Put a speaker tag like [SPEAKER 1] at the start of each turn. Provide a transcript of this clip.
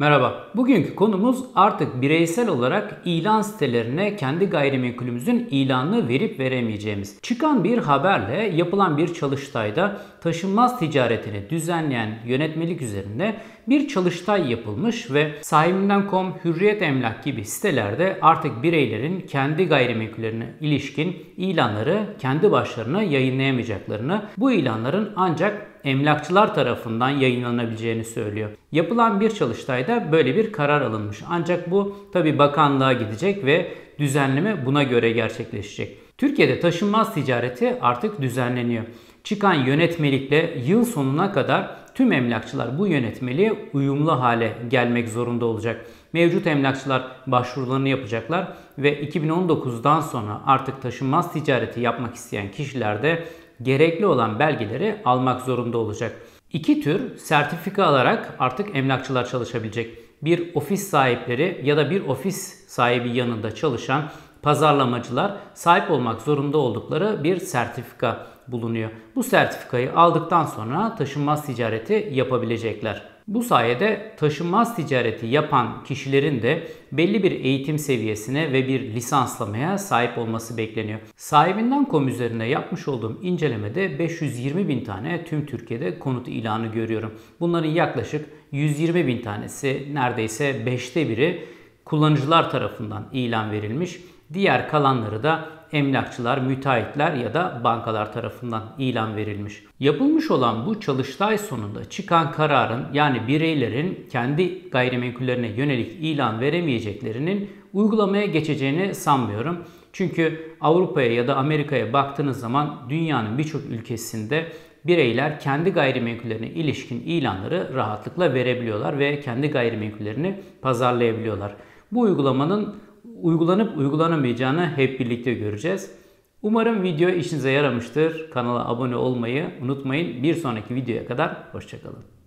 [SPEAKER 1] Merhaba. Bugünkü konumuz artık bireysel olarak ilan sitelerine kendi gayrimenkulümüzün ilanını verip veremeyeceğimiz. Çıkan bir haberle yapılan bir çalıştayda taşınmaz ticaretini düzenleyen yönetmelik üzerinde bir çalıştay yapılmış ve sahibinden.com, Hürriyet Emlak gibi sitelerde artık bireylerin kendi gayrimenkullerine ilişkin ilanları kendi başlarına yayınlayamayacaklarını, bu ilanların ancak emlakçılar tarafından yayınlanabileceğini söylüyor. Yapılan bir çalıştayda böyle bir karar alınmış. Ancak bu tabi bakanlığa gidecek ve düzenleme buna göre gerçekleşecek. Türkiye'de taşınmaz ticareti artık düzenleniyor. Çıkan yönetmelikle yıl sonuna kadar tüm emlakçılar bu yönetmeliğe uyumlu hale gelmek zorunda olacak. Mevcut emlakçılar başvurularını yapacaklar ve 2019'dan sonra artık taşınmaz ticareti yapmak isteyen kişiler de gerekli olan belgeleri almak zorunda olacak. İki tür sertifika alarak artık emlakçılar çalışabilecek. Bir ofis sahipleri ya da bir ofis sahibi yanında çalışan pazarlamacılar sahip olmak zorunda oldukları bir sertifika bulunuyor. Bu sertifikayı aldıktan sonra taşınmaz ticareti yapabilecekler. Bu sayede taşınmaz ticareti yapan kişilerin de belli bir eğitim seviyesine ve bir lisanslamaya sahip olması bekleniyor. Sahibinden.com üzerinde yapmış olduğum incelemede 520 bin tane tüm Türkiye'de konut ilanı görüyorum. Bunların yaklaşık 120 bin tanesi neredeyse 5'te biri kullanıcılar tarafından ilan verilmiş. Diğer kalanları da emlakçılar, müteahhitler ya da bankalar tarafından ilan verilmiş. Yapılmış olan bu çalıştay sonunda çıkan kararın yani bireylerin kendi gayrimenkullerine yönelik ilan veremeyeceklerinin uygulamaya geçeceğini sanmıyorum. Çünkü Avrupa'ya ya da Amerika'ya baktığınız zaman dünyanın birçok ülkesinde bireyler kendi gayrimenkullerine ilişkin ilanları rahatlıkla verebiliyorlar ve kendi gayrimenkullerini pazarlayabiliyorlar. Bu uygulamanın uygulanıp uygulanamayacağını hep birlikte göreceğiz. Umarım video işinize yaramıştır. Kanala abone olmayı unutmayın. Bir sonraki videoya kadar hoşçakalın.